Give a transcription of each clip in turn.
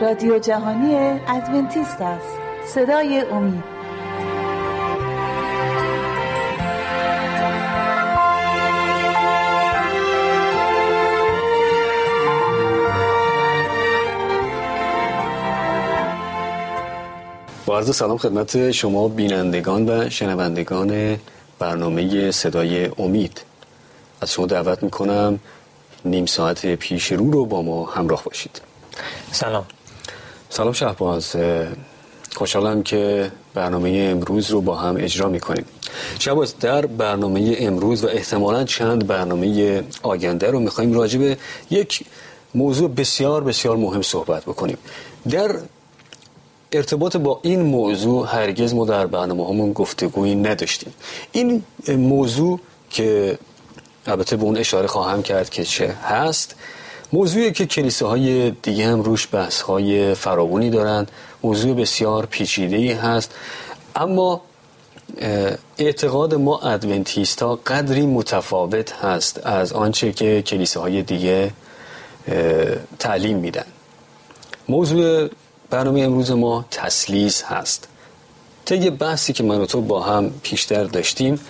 رادیو جهانی ادونتیست است. صدای امید. با عرض سلام خدمت شما بینندگان و شنوندگان برنامه صدای امید. از شما دعوت می‌کنم نیم ساعت پیش رو رو با ما همراه باشید. سلام. سلام شهباز. خوشحالم که برنامه امروز رو با هم اجرا می‌کنیم. شهباز در برنامه امروز و احتمالا چند برنامه آینده رو می‌خوایم راجع به یک موضوع بسیار بسیار مهم صحبت بکنیم. در ارتباط با این موضوع هرگز ما در برنامه همون گفتگویی نداشتیم. این موضوع که البته به اون اشاره خواهم کرد که چه هست موضوعی که کلیسه های دیگه هم روش بحث های فراوانی دارند موضوع بسیار پیچیده ای هست. اما اعتقاد ما ادونتیستا قدری متفاوت هست از آنچه که کلیسه های دیگه تعلیم میدن. موضوع برنامه امروز ما تسلیس هست. طی بحثی که من و تو با هم پیشتر داشتیم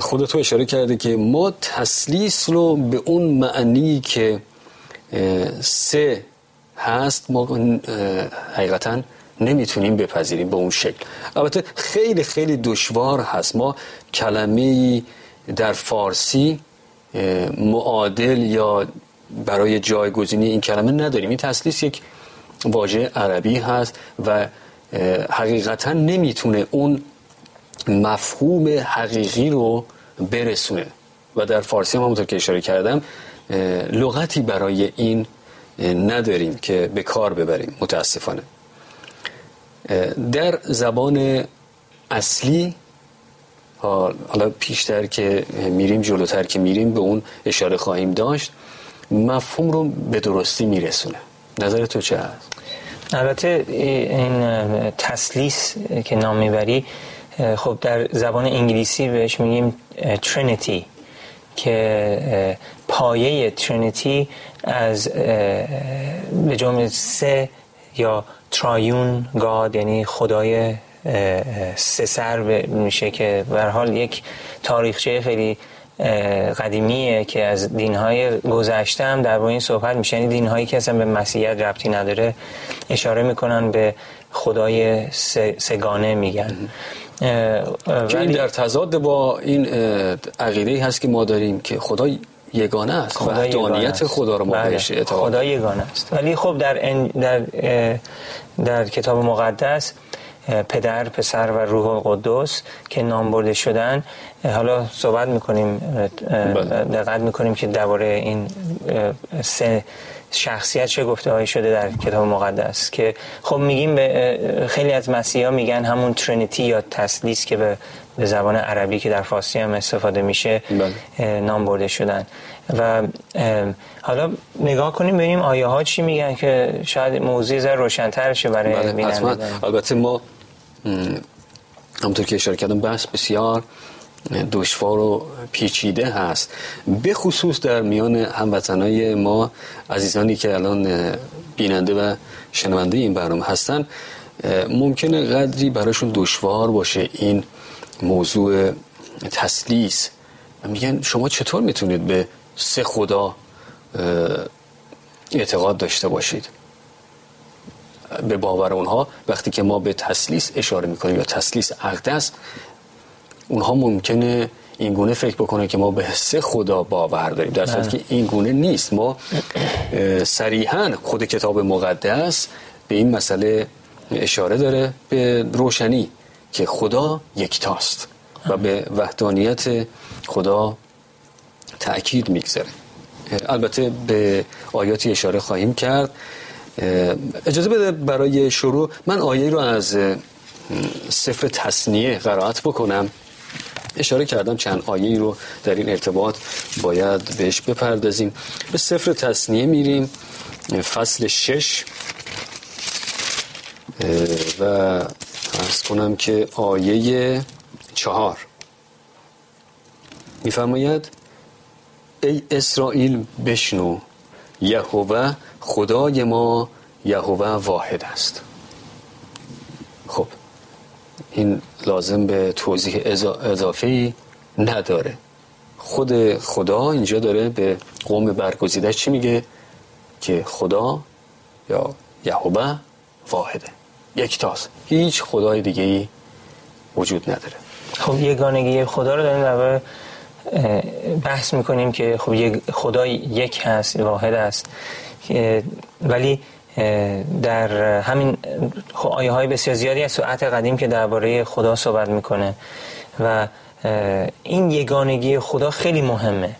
خودتو اشاره کرده که ما تسلیس رو به اون معنی که سه هست ما حقیقتا نمی‌تونیم بپذیریم به اون شکل. البته خیلی خیلی دشوار هست. ما کلمه در فارسی معادل یا برای جایگزینی این کلمه نداریم. این تسلیس یک واژه عربی هست و حقیقتا نمی‌تونه اون مفهوم حقیقی رو برسونه و در فارسی هم همونطور که اشاره کردم لغتی برای این نداریم که به کار ببریم متاسفانه. در زبان اصلی حالا پیشتر که میریم جلوتر که میریم به اون اشاره خواهیم داشت مفهوم رو به درستی میرسونه. نظر تو چه هست؟ البته این تسلیس که نام می‌بری خب در زبان انگلیسی بهش میگیم ترینیتی که پایه ترینیتی از به جمله سه یا ترایون گاد یعنی خدای سه سر میشه که به حال یک تاریخچه خیلی قدیمیه که از دینهای گذشته هم در این صحبت میشه. یعنی دینهایی که اصلا به مسیحیت ربطی نداره اشاره می‌کنن به خدای سگانه میگن. که این در تضاد با این عقیده هست که ما داریم که خدا یگانه است وحدانیت خدا رو ما بله. بهش اعتقاد خدا یگانه است ولی خب در در در کتاب مقدس پدر پسر و روح القدس که نام برده شدن حالا صحبت می‌کنیم بله. دقت می‌کنیم که درباره این سه شخصیت چه گفته هایی شده در کتاب مقدس که خب میگیم به خیلی از مسیحا میگن همون ترینیتی یا تسلیس که به به زبان عربی که در فارسی هم استفاده میشه بله. نام برده شدن و حالا نگاه کنیم ببینیم آیه ها چی میگن که شاید موضوع زر روشنتر شه برای بله حتما البته ما همونطور که اشاره کردم بحث بسیار دشوار و پیچیده هست. به خصوص در میان هموطنای ما عزیزانی که الان بیننده و شنونده این برنامه هستن ممکنه قدری براشون دشوار باشه این موضوع تسلیس. میگن شما چطور می‌تونید به سه خدا اعتقاد داشته باشید؟ به باور اونها وقتی که ما به تسلیس اشاره می‌کنیم یا تسلیس اقدس اونها ممکنه این گونه فکر بکنه که ما به سه خدا باور داریم. در صورتی که این گونه نیست. ما صریحا خود کتاب مقدس به این مسئله اشاره داره به روشنی که خدا یکتاست و به وحدانیت خدا تأکید می‌گذاره. البته به آیاتی اشاره خواهیم کرد. اجازه بده برای شروع من آیه رو از سفر تصنیه قرائت بکنم. اشاره کردم چند آیه رو در این ارتباط باید بهش بپردازیم. به سفر تصنیه میریم. فصل شش. و ارز کنم که آیه چهار. میفرماید ای اسرائیل بشنو یهوه خدای ما یهوه واحد است. خب این لازم به توضیح اضافه نداره. خود خدا اینجا داره به قوم برگزیده چی میگه؟ که خدا یا یهوه واحده. یک تاست. هیچ خدای دیگه ای وجود نداره. خب یگانگی خدا رو داریم در بحث می‌کنیم که خب خدا یک هست واحد است. ولی در همین خب آیه های بسیار زیادی از ساعت قدیم که درباره خدا صحبت می‌کنه و این یگانگی خدا خیلی مهمه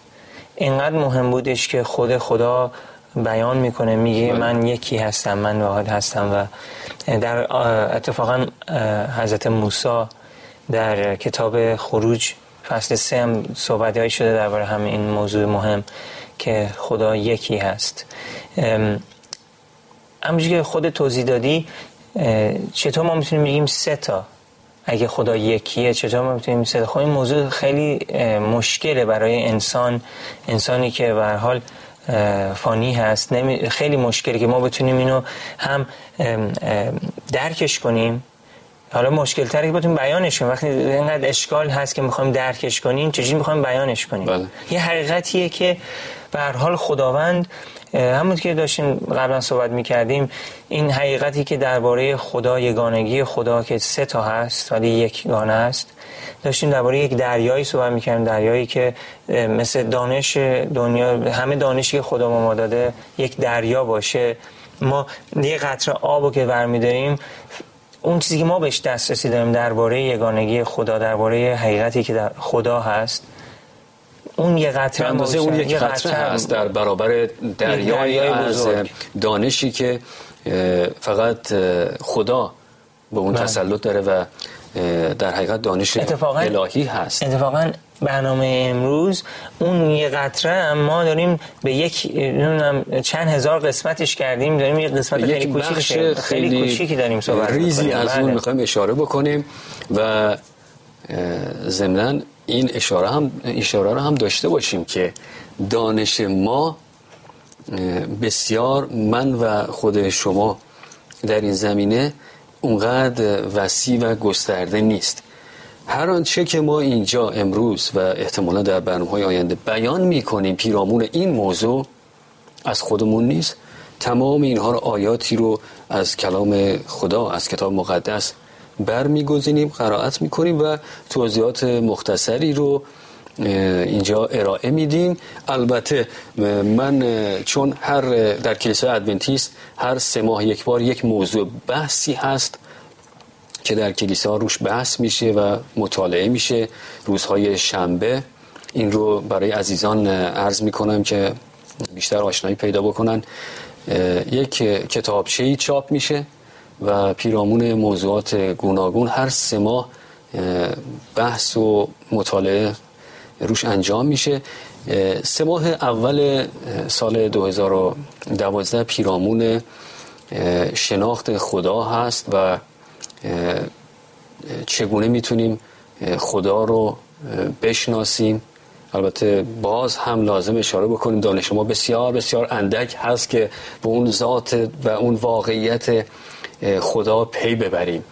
اینقدر مهم بودش که خود خدا بیان می‌کنه میگه بله. من یکی هستم من واحد هستم و در اتفاقا حضرت موسی در کتاب خروج فصل سه هم صحبتی شده درباره همین موضوع مهم که خدا یکی هست همونجور که خود توضیح دادی چطور ما می‌تونیم بگیم سه تا؟ اگه خدا یکیه چطور ما می‌تونیم سه تا؟ خب این موضوع خیلی مشکله برای انسان. انسانی که به حال فانی هست خیلی مشکلی که ما بتونیم اینو هم درکش کنیم. حالا مشکل تره که بتونیم بیانش کنیم. وقتی اینقدر اشکال هست که می‌خوایم درکش کنیم چجوری می‌خوایم بیانش کنیم؟ بله. یه حقیقتیه که به هر حال خداوند همون که داشتیم قبلا صحبت می‌کردیم این حقیقتی که درباره خدا یگانگی خدا که سه تا هست ولی یک گانه است. داشتیم درباره یک دریایی صحبت می‌کردیم دریایی که مثل دانش دنیا همه دانشی که خدا ما داده یک دریا باشه. ما یه قطره آب که برمیداریم اون چیزی که ما بهش دسترسی داریم درباره یگانگی خدا درباره حقیقتی که در خدا هست. اون یه قطره اندازه اون یک قطره هست در برابر دریای از دانشی که فقط خدا به اون بله. تسلط داره و در حقیقت دانش اتفاقا الهی هست. اتفاقا برنامه امروز اون یه قطره ما داریم به یک چند هزار قسمتش کردیم داریم یه قسمت خیلی کوچیک خیلی کوچیکی داریم صحبت ریزی از اون بله. می‌خوایم اشاره بکنیم و ضمن این اشاره هم اشاره رو هم داشته باشیم که دانش ما بسیار من و خود شما در این زمینه اونقدر وسیع و گسترده نیست. هر آنچه که ما اینجا امروز و احتمالا در برنامه های آینده بیان می‌کنیم پیرامون این موضوع از خودمون نیست. تمام اینها رو آیاتی رو از کلام خدا از کتاب مقدس برمیگزینیم قرائت می‌کنیم و توضیحات مختصری رو اینجا ارائه میدیم. البته من چون هر در کلیسای ادونتیست هر سه ماه یک بار یک موضوع بحثی هست که در کلیسا روش بحث میشه و مطالعه میشه روزهای شنبه. این رو برای عزیزان عرض می‌کنم که بیشتر آشنایی پیدا بکنن. یک کتابچه چاپ میشه. و پیرامون موضوعات گوناگون هر سه ماه بحث و مطالعه روش انجام میشه. سه ماه اول سال 2012 پیرامون شناخت خدا هست و چگونه می‌تونیم خدا رو بشناسیم. البته باز هم لازم اشاره بکنیم دانش ما بسیار بسیار اندک هست که به اون ذات و اون واقعیت خدا پی ببریم.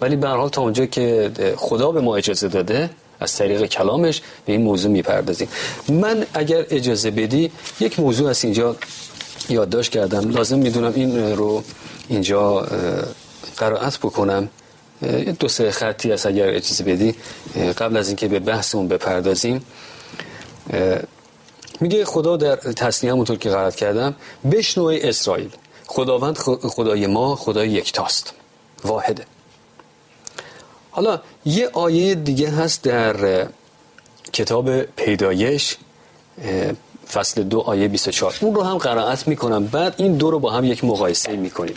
ولی به حال تا اونجا که خدا به ما اجازه داده از طریق کلامش به این موضوع می‌پردازیم. من اگر اجازه بدی یک موضوع از اینجا یادداشت کردم. لازم می‌دونم این رو اینجا قرائت بکنم. دو سه خطی است اگر اجازه بدی. قبل از اینکه به بحثمون بپردازیم میگه خدا در تصنیه همونطور که قرائت کردم بشنو اسرائیل. خداوند خدای ما خدای یکتاست واحده. حالا یه آیه دیگه هست در کتاب پیدایش فصل دو آیه 24 اون رو هم قرائت می‌کنم. بعد این دو رو با هم یک مقایسه می‌کنیم.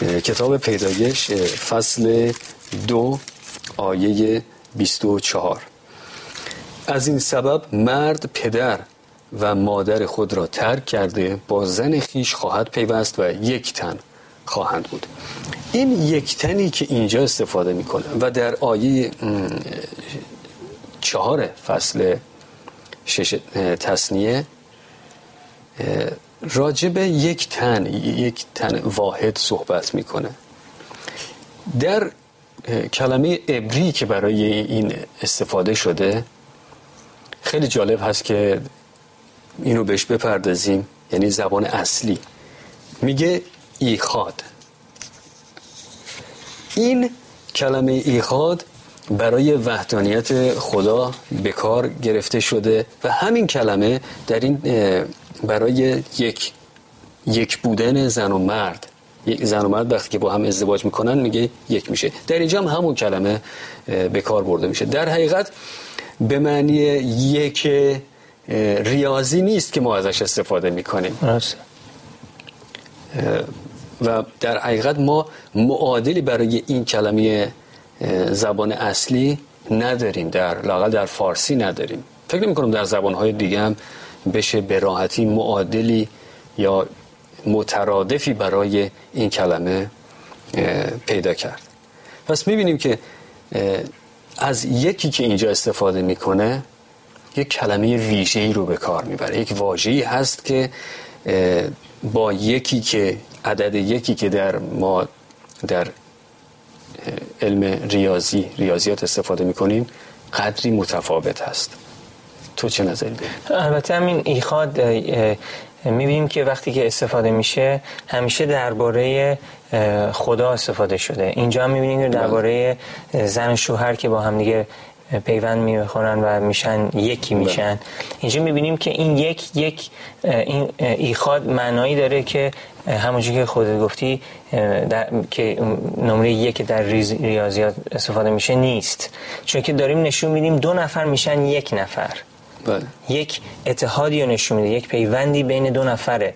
کتاب پیدایش فصل دو آیه 24 از این سبب مرد پدر و مادر خود را ترک کرده با زن خیش خواهد پیوست و یک تن خواهند بود. این یک تنی که اینجا استفاده می‌کنه و در آیه چهار فصل شش تصنیه راجب یک تن یک تن واحد صحبت می‌کنه. در کلمه ابری که برای این استفاده شده خیلی جالب هست که اینو بهش بپردازیم یعنی زبان اصلی. میگه ایخاد. این کلمه ایخاد برای وحدانیت خدا به کار گرفته شده و همین کلمه در این برای یک یک بودن زن و مرد. یک زن و مرد وقتی که با هم ازدواج می‌کنن میگه یک میشه. در اینجا هم همون کلمه به کار برده میشه. در حقیقت به معنی یک ریاضی نیست که ما ازش استفاده می‌کنیم. و در حقیقت ما معادلی برای این کلمه زبان اصلی نداریم. در لاقل در فارسی نداریم. فکر نمی کنم در زبانهای دیگه هم بشه به راحتی معادلی یا مترادفی برای این کلمه پیدا کرد. پس می‌بینیم که از یکی که اینجا استفاده می‌کنه یک کلمه ویژه‌ای رو به کار می‌بره. یک واژه‌ای هست که با یکی که عدد یکی که در ما در علم ریاضی ریاضیات استفاده می‌کنیم قدری متفاوت هست. تو چه نظری؟ البته همین ایخاد می‌بینیم که وقتی که استفاده میشه همیشه درباره خدا استفاده شده. اینجا هم می‌بینیم که درباره زن و شوهر که با هم دیگه پیوند می‌خورن و میشن یکی بله. میشن. اینجا می‌بینیم که این یک یک این ایخاد معنایی داره که همونجور که خودت گفتی که نمره یک در ریاضیات استفاده میشه نیست. چون که داریم نشون میدیم دو نفر میشن یک نفر. بله. یک اتحادی رو نشون میده یک پیوندی بین دو نفره.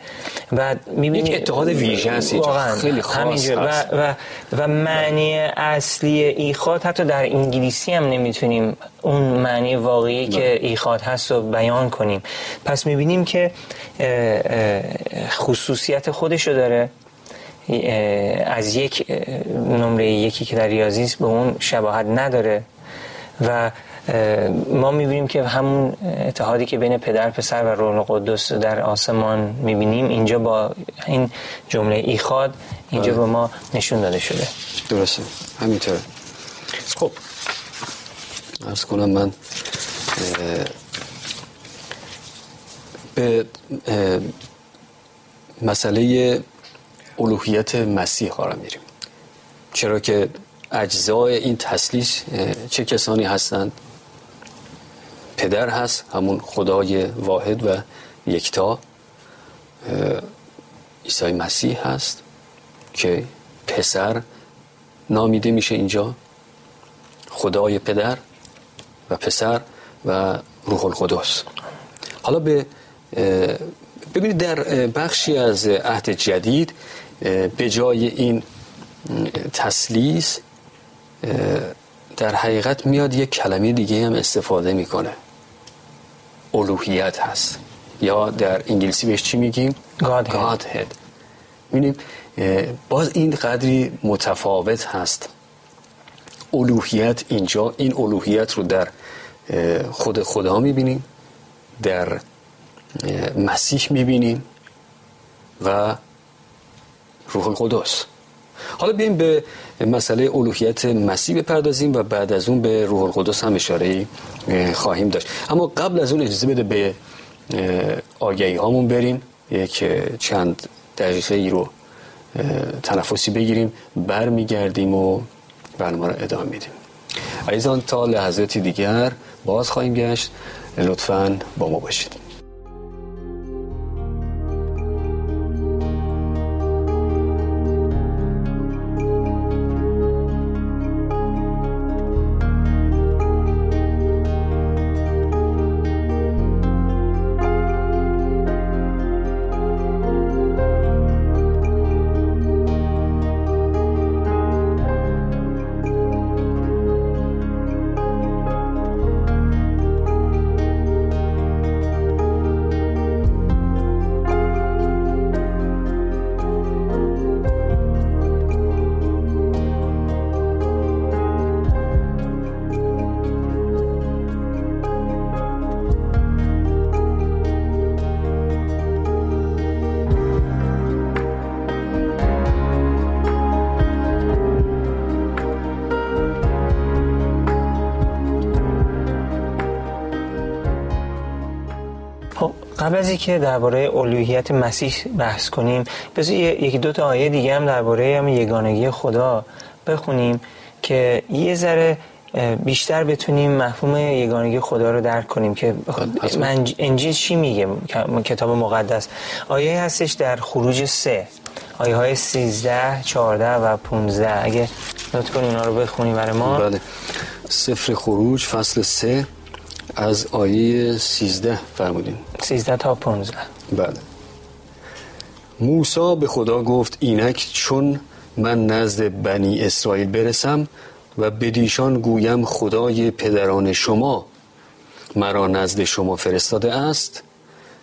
و می‌بینی یک اتحاد ویژه است خیلی خاص و, و, و معنی اصلی ایخاد حتی در انگلیسی هم نمی‌تونیم اون معنی واقعی که بله. ایخاد هست رو بیان کنیم. پس می‌بینیم که خصوصیت خودشو داره. از یک نمره یکی که در ریاضی به اون شباهت نداره. و ما می‌بینیم که همون اتحادی که بین پدر پسر و روح قدس در آسمان می‌بینیم اینجا با این جمله ایخاد اینجا به ما نشون داده شده. درسته. همینطوره. خب. ارز کنم من به مسئله الوهیت مسیح خواهم میریم. چرا که اجزای این تسلیس چه کسانی هستند؟ پدر هست همون خدای واحد و یکتا. عیسی مسیح هست که پسر نامیده میشه اینجا. خدای پدر و پسر و روح القدس. حالا به ببینید در بخشی از عهد جدید به جای این تسلیس در حقیقت میاد یک کلمه دیگه هم استفاده می‌کنه. الوهیت هست. یا در انگلیسی بهش چی میگیم؟ Godhead. می‌بینیم باز این قدری متفاوت هست. الوهیت اینجا این الوهیت رو در خود خدا می‌بینیم در مسیح می‌بینیم و روح القدس. حالا بیایم به مسئله الوهیت مسیح بپردازیم و بعد از اون به روح القدس هم اشاره خواهیم داشت. اما قبل از اون اجازه بده به آگهی هامون بریم یک چند دقیقه ای رو تنفسی بگیریم برمیگردیم و برنامه رو ادامه میدیم. عزیزان تا لحظاتی دیگر باز خواهیم گشت. لطفا با ما باشید. قبل از اینکه درباره الوهیت مسیح بحث کنیم بذار یکی دو تا آیه دیگه هم درباره هم یگانگی خدا بخونیم که یه ذره بیشتر بتونیم مفهوم یگانگی خدا رو درک کنیم که من انجیل چی میگه؟ کتاب مقدس. آیه هستش در خروج سه. آیه های 13 14 و 15 اگه نوت کنیم اونا رو بخونیم برای ما. بله. سفر خروج فصل سه. از آیه 13 فرمودین. 13 تا 15 بله. موسا به خدا گفت اینک چون من نزد بنی اسرائیل برسم و بدیشان گویم خدای پدران شما مرا نزد شما فرستاده است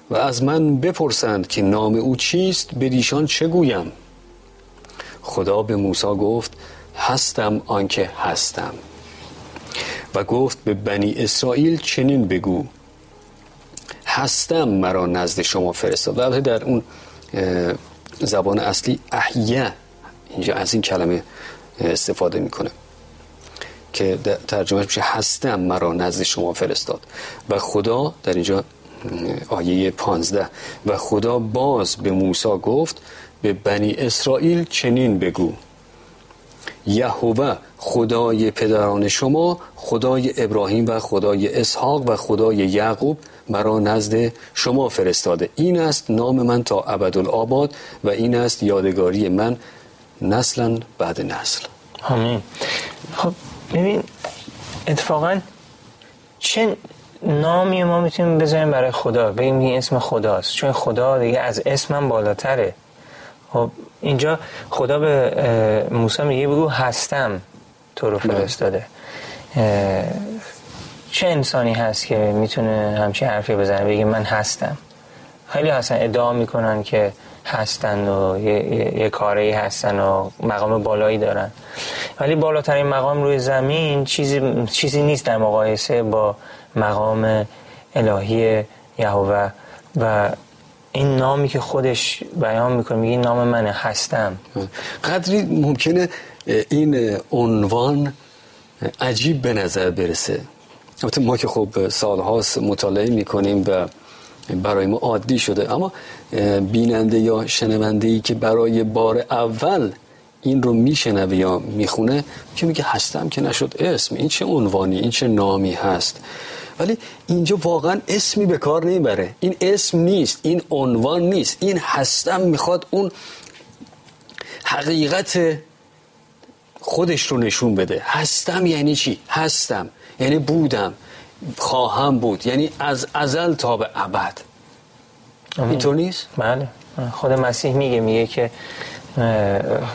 و از من بپرسند که نام او چیست بدیشان چه گویم؟ خدا به موسی گفت هستم آنکه هستم. و گفت به بنی اسرائیل چنین بگو. هستم مرا نزد شما فرستاد. و در اون زبان اصلی احیه اینجا از این کلمه استفاده می‌کنه. که ترجمهش میشه هستم مرا نزد شما فرستاد. و خدا در اینجا آیه پانزده. و خدا باز به موسی گفت به بنی اسرائیل چنین بگو. یهوه خدای پدران شما خدای ابراهیم و خدای اسحاق و خدای یعقوب مرا نزد شما فرستاده. این است نام من تا ابدالآباد و این است یادگاری من نسلا بعد نسل. آمین. خب ببین اتفاقا چه نامی ما می‌تونیم بذاریم برای خدا؟ بگیم این اسم خداست چون خدا دیگه از اسمم بالاتره. خب اینجا خدا به موسی میگه بگو هستم تو رو بله. فرستاده. چه انسانی هست که می‌تونه همچین حرفی بزنه؟ بگه من هستم. خیلی هستن ادعا می‌کنن که هستن و یه, یه کاری هستن و مقام بالایی دارن. ولی بالاترین مقام روی زمین چیزی, چیزی نیست در مقایسه با مقام الهی یهوه و این نامی که خودش بیان می‌کنه میگه این نام من هستم. قدری ممکنه این عنوان عجیب به نظر برسه. البته ما که خب سالهاست مطالعه می‌کنیم و برای ما عادی شده اما بیننده یا شنونده که برای بار اول این رو میشنوه یا می‌خونه که میگه هستم که نشد اسم این چه عنوانی این چه نامی هست. ولی اینجا واقعا اسمی به کار نمی‌بره. این اسم نیست این عنوان نیست. این هستم می‌خواد اون حقیقت خودش رو نشون بده. هستم یعنی چی؟ هستم. یعنی بودم. خواهم بود. یعنی از ازل تا به ابد. اینطور نیست؟ بله. خود مسیح میگه میگه که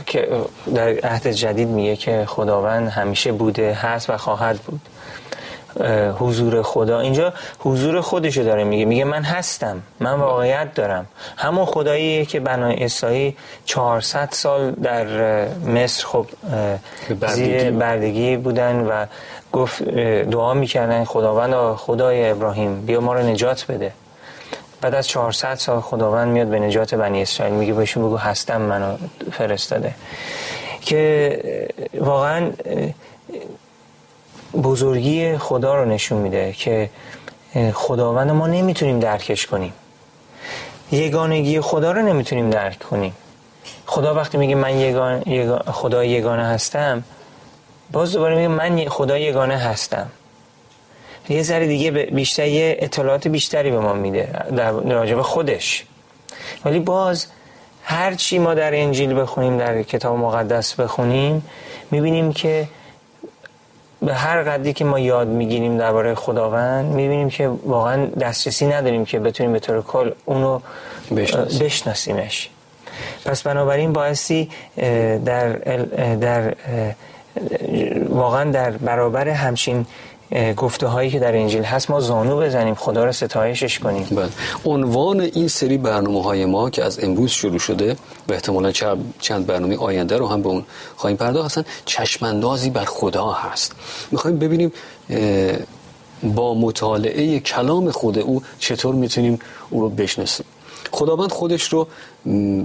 که در عهد جدید میگه که خداوند همیشه بوده هست و خواهد بود. حضور خدا. اینجا حضور خودشو داره میگه. میگه من هستم. من واقعیت دارم. همون خداییه که بنای اسرائیل 400 سال در مصر خب زیر بردگی بودن و گفت دعا می‌کردن خداوند خدای ابراهیم بیا ما رو نجات بده. بعد از 400 سال خداوند میاد به نجات بنی اسرائیل. میگه بهشون بگو هستم منو فرستاده. که واقعا بزرگی خدا رو نشون میده که خداوند ما نمی‌تونیم درکش کنیم. یگانگی خدا رو نمی‌تونیم درک کنیم. خدا وقتی میگه من یگان, خدا یگانه هستم باز دوباره میگه من خدا یگانه هستم. یه ذره دیگه بیشتر یه اطلاعات بیشتری به ما میده در راجب خودش. ولی باز هر چی ما در انجیل بخونیم در کتاب مقدس بخونیم می‌بینیم که به هر قدری که ما یاد می‌گیریم درباره خداوند می‌بینیم که واقعا دسترسی نداریم که بتونیم به طور کل اونو بشناسیمش. پس بنابراین باعثی در, در واقعا در برابر همچین گفته هایی که در انجیل هست ما زانو بزنیم خدا رو ستایشش کنیم. بله. عنوان این سری برنامه های ما که از امروز شروع شده و احتمالا چند برنامه آینده رو هم به اون خواهیم پرداخت هستن چشماندازی بر خدا هست. می‌خوایم ببینیم با مطالعه کلام خود او چطور می‌تونیم او رو بشناسیم. خداوند خودش رو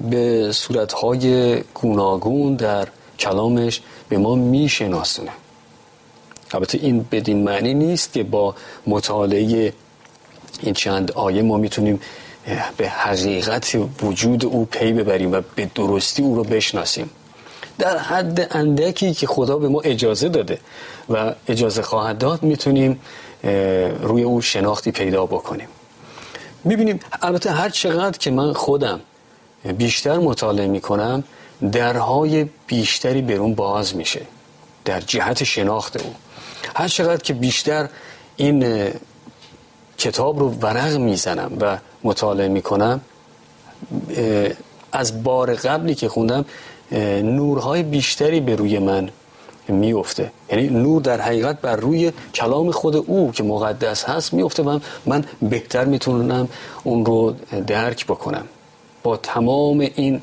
به صورتهای گوناگون در کلامش به ما میشناسونه. البته این بدین معنی نیست که با مطالعه این چند آیه ما می‌تونیم به حقیقت وجود او پی ببریم و به درستی او رو بشناسیم. در حد اندکی که خدا به ما اجازه داده و اجازه خواهد داد می‌تونیم روی او شناختی پیدا بکنیم. می‌بینیم البته هر چقدر که من خودم بیشتر مطالعه می‌کنم درهای بیشتری برون باز میشه در جهت شناخت او. هر چقدر که بیشتر این کتاب رو ورق می‌زنم و مطالعه می‌کنم از بار قبلی که خوندم نورهای بیشتری به روی من میفته یعنی نور در حقیقت بر روی کلام خود او که مقدس هست میفته و من بهتر می‌تونم اون رو درک بکنم. با تمام این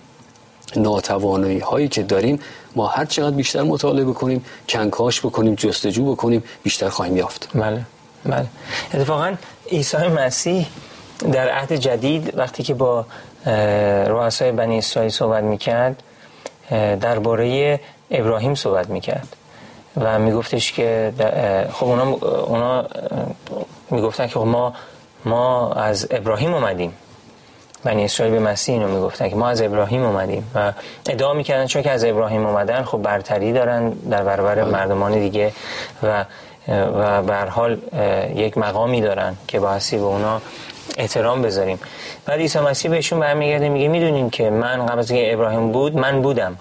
ناتوانایی هایی که داریم ما هر چقدر بیشتر مطالعه بکنیم کنکاش بکنیم جستجو بکنیم بیشتر خواهیم یافت. بله بله. اتفاقا عیسی مسیح در عهد جدید وقتی که با رؤسای بنی اسرائیل صحبت می‌کرد درباره ابراهیم صحبت می‌کرد و میگفتش که خب اونا, اونا می‌گفتن که خب ما ما از ابراهیم اومدیم. بنی اسرائیل به مسیح اینو می‌گفتن که ما از ابراهیم اومدیم و ادعا می‌کردن چون که از ابراهیم اومدن خب برتری دارن در برابر بله. مردمان دیگه و و به حال یک مقامی دارن که باعثی به اونا احترام بذاریم. بعد عیسی مسیح بهشون برمیگرده میگه می‌دونین که من قبل از که ابراهیم بود من بودم.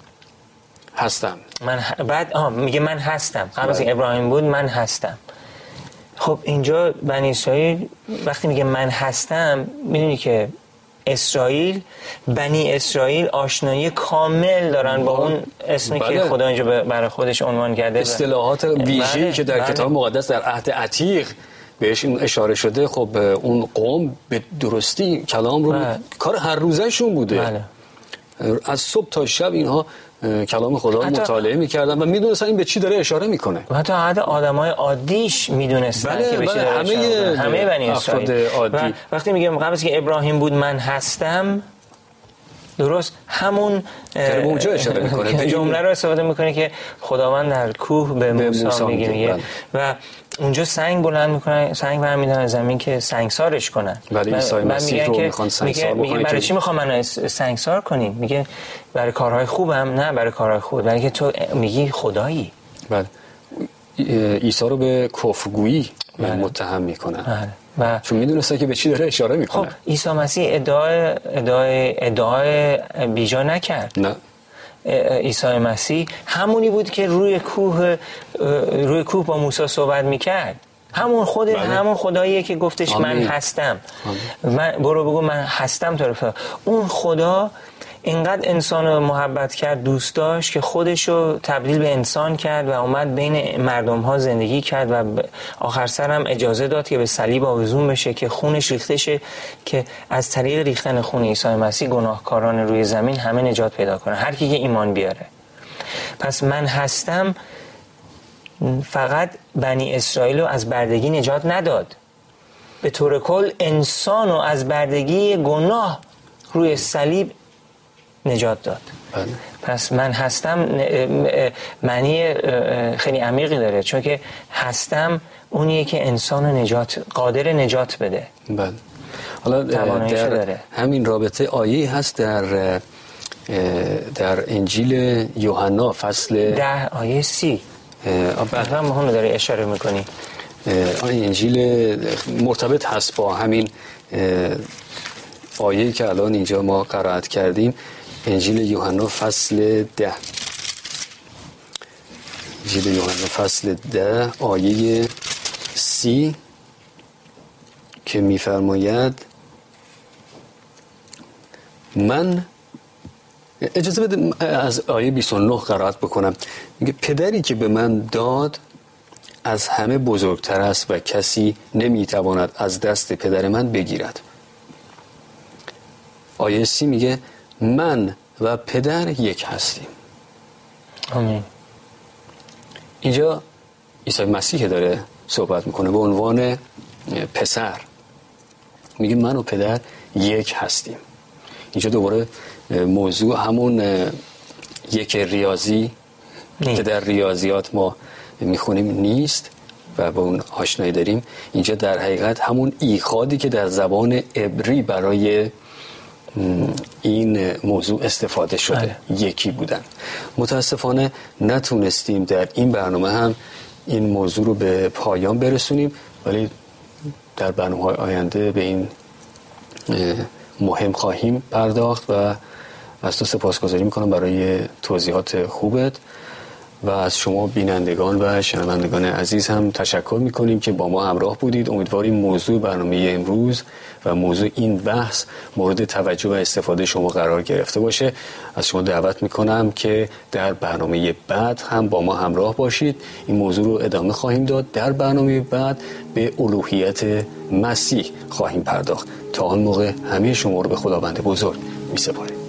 هستم. من بعد آه میگه من هستم. قبل از بله. ابراهیم بود من هستم. خب اینجا بنی اسرائیل وقتی میگه من هستم می‌دونی که اسرائیل بنی اسرائیل آشنایی کامل دارن با اون اسمی بله. که خدا اینجا برای خودش عنوان کرده اصطلاحات ویژه‌ای بله. که در بله. کتاب مقدس در عهد عتیق بهش اشاره شده خب اون قوم به درستی کلام رو بله. کار هر روزشون بوده بله. از صبح تا شب اینها کلام خدا رو مطالعه می‌کردن و می‌دونستن این به چی داره اشاره می‌کنه. و حتی حد آدمای عادیش می‌دونستن بله که به چی بله، داره همه همه بنی اسرائیل. عادی. وقتی میگم قبل که ابراهیم بود من هستم درست همون اونجا اشاره می‌کنه. جمله رو استفاده می‌کنه که خداوند در کوه به موسی میگه. بله. و اونجا سنگ بلند می‌کنن سنگ برمیدارن زمین که سنگسارش کنن. ولی عیسی مسیح رو می‌خوان سنگسار میگه, برای چی می‌خوام منو سنگسار کنین میگه برای کارهای خوبم. نه برای کارهای خوب. برای که تو میگی خدایی. بله. عیسی رو به کفرگویی بله. متهم می‌کنن. بله. و چون می‌دونسته که به چی داره اشاره می‌کنه. خب عیسی مسیح ادعای ادعای ادعای بیجا نکرد. نه. عیسی مسیح همونی بود که روی کوه روی کوه با موسی صحبت می‌کرد. همون خود بله. همون خداییه که گفتش من هستم. من برو بگو من هستم طرف. اون خدا اینقدر انسان رو محبت کرد دوست داشت که خودش رو تبدیل به انسان کرد و اومد بین مردم ها زندگی کرد و آخر سر هم اجازه داد که به صلیب آویزون بشه که خونش ریخته شه که از طریق ریختن خون عیسی مسیح گناهکاران روی زمین همه نجات پیدا کنه. هر کی که ایمان بیاره. پس من هستم فقط بنی اسرائیل رو از بردگی نجات نداد. به طور کل انسان رو از بردگی گناه روی صلیب نجات داد. بله. پس من هستم معنی خیلی عمیقی داره چون که هستم اونیه که انسان نجات قادر نجات بده. بله. حالا در داره. همین رابطه آیه هست در در انجیل یوحنا فصل ده آیه سی. بله هم اونو داره اشاره می‌کنی. انجیل مرتبط هست با همین آیه که الان اینجا ما قرائت کردیم. انجیل یوحنا فصل ده. انجیل یوحنا فصل ده آیه سی که میفرماید من اجازه بده از آیه 29 قرائت بکنم. میگه پدری که به من داد از همه بزرگتر است و کسی نمی‌تواند از دست پدر من بگیرد. آیه سی میگه من و پدر یک هستیم. آمین. اینجا عیسی مسیح داره صحبت می‌کنه به عنوان پسر میگه من و پدر یک هستیم. اینجا دوباره موضوع همون یک ریاضی که در ریاضیات ما می‌خونیم نیست و به اون آشنایی داریم. اینجا در حقیقت همون ایخادی که در زبان عبری برای این موضوع استفاده شده. بله. یکی بودن. متاسفانه نتونستیم در این برنامه هم این موضوع رو به پایان برسونیم ولی در برنامه های آینده به این مهم خواهیم پرداخت و از تو سپاسگزاری می‌کنم برای توضیحات خوبت. و از شما بینندگان و شنوندگان عزیز هم تشکر می‌کنیم که با ما همراه بودید. امیدواریم موضوع برنامه امروز و موضوع این بحث مورد توجه و استفاده شما قرار گرفته باشه. از شما دعوت می‌کنم که در برنامه بعد هم با ما همراه باشید. این موضوع رو ادامه خواهیم داد. در برنامه بعد به الوهیت مسیح خواهیم پرداخت. تا آن موقع همه شما رو به خداوند بزرگ میسپاریم.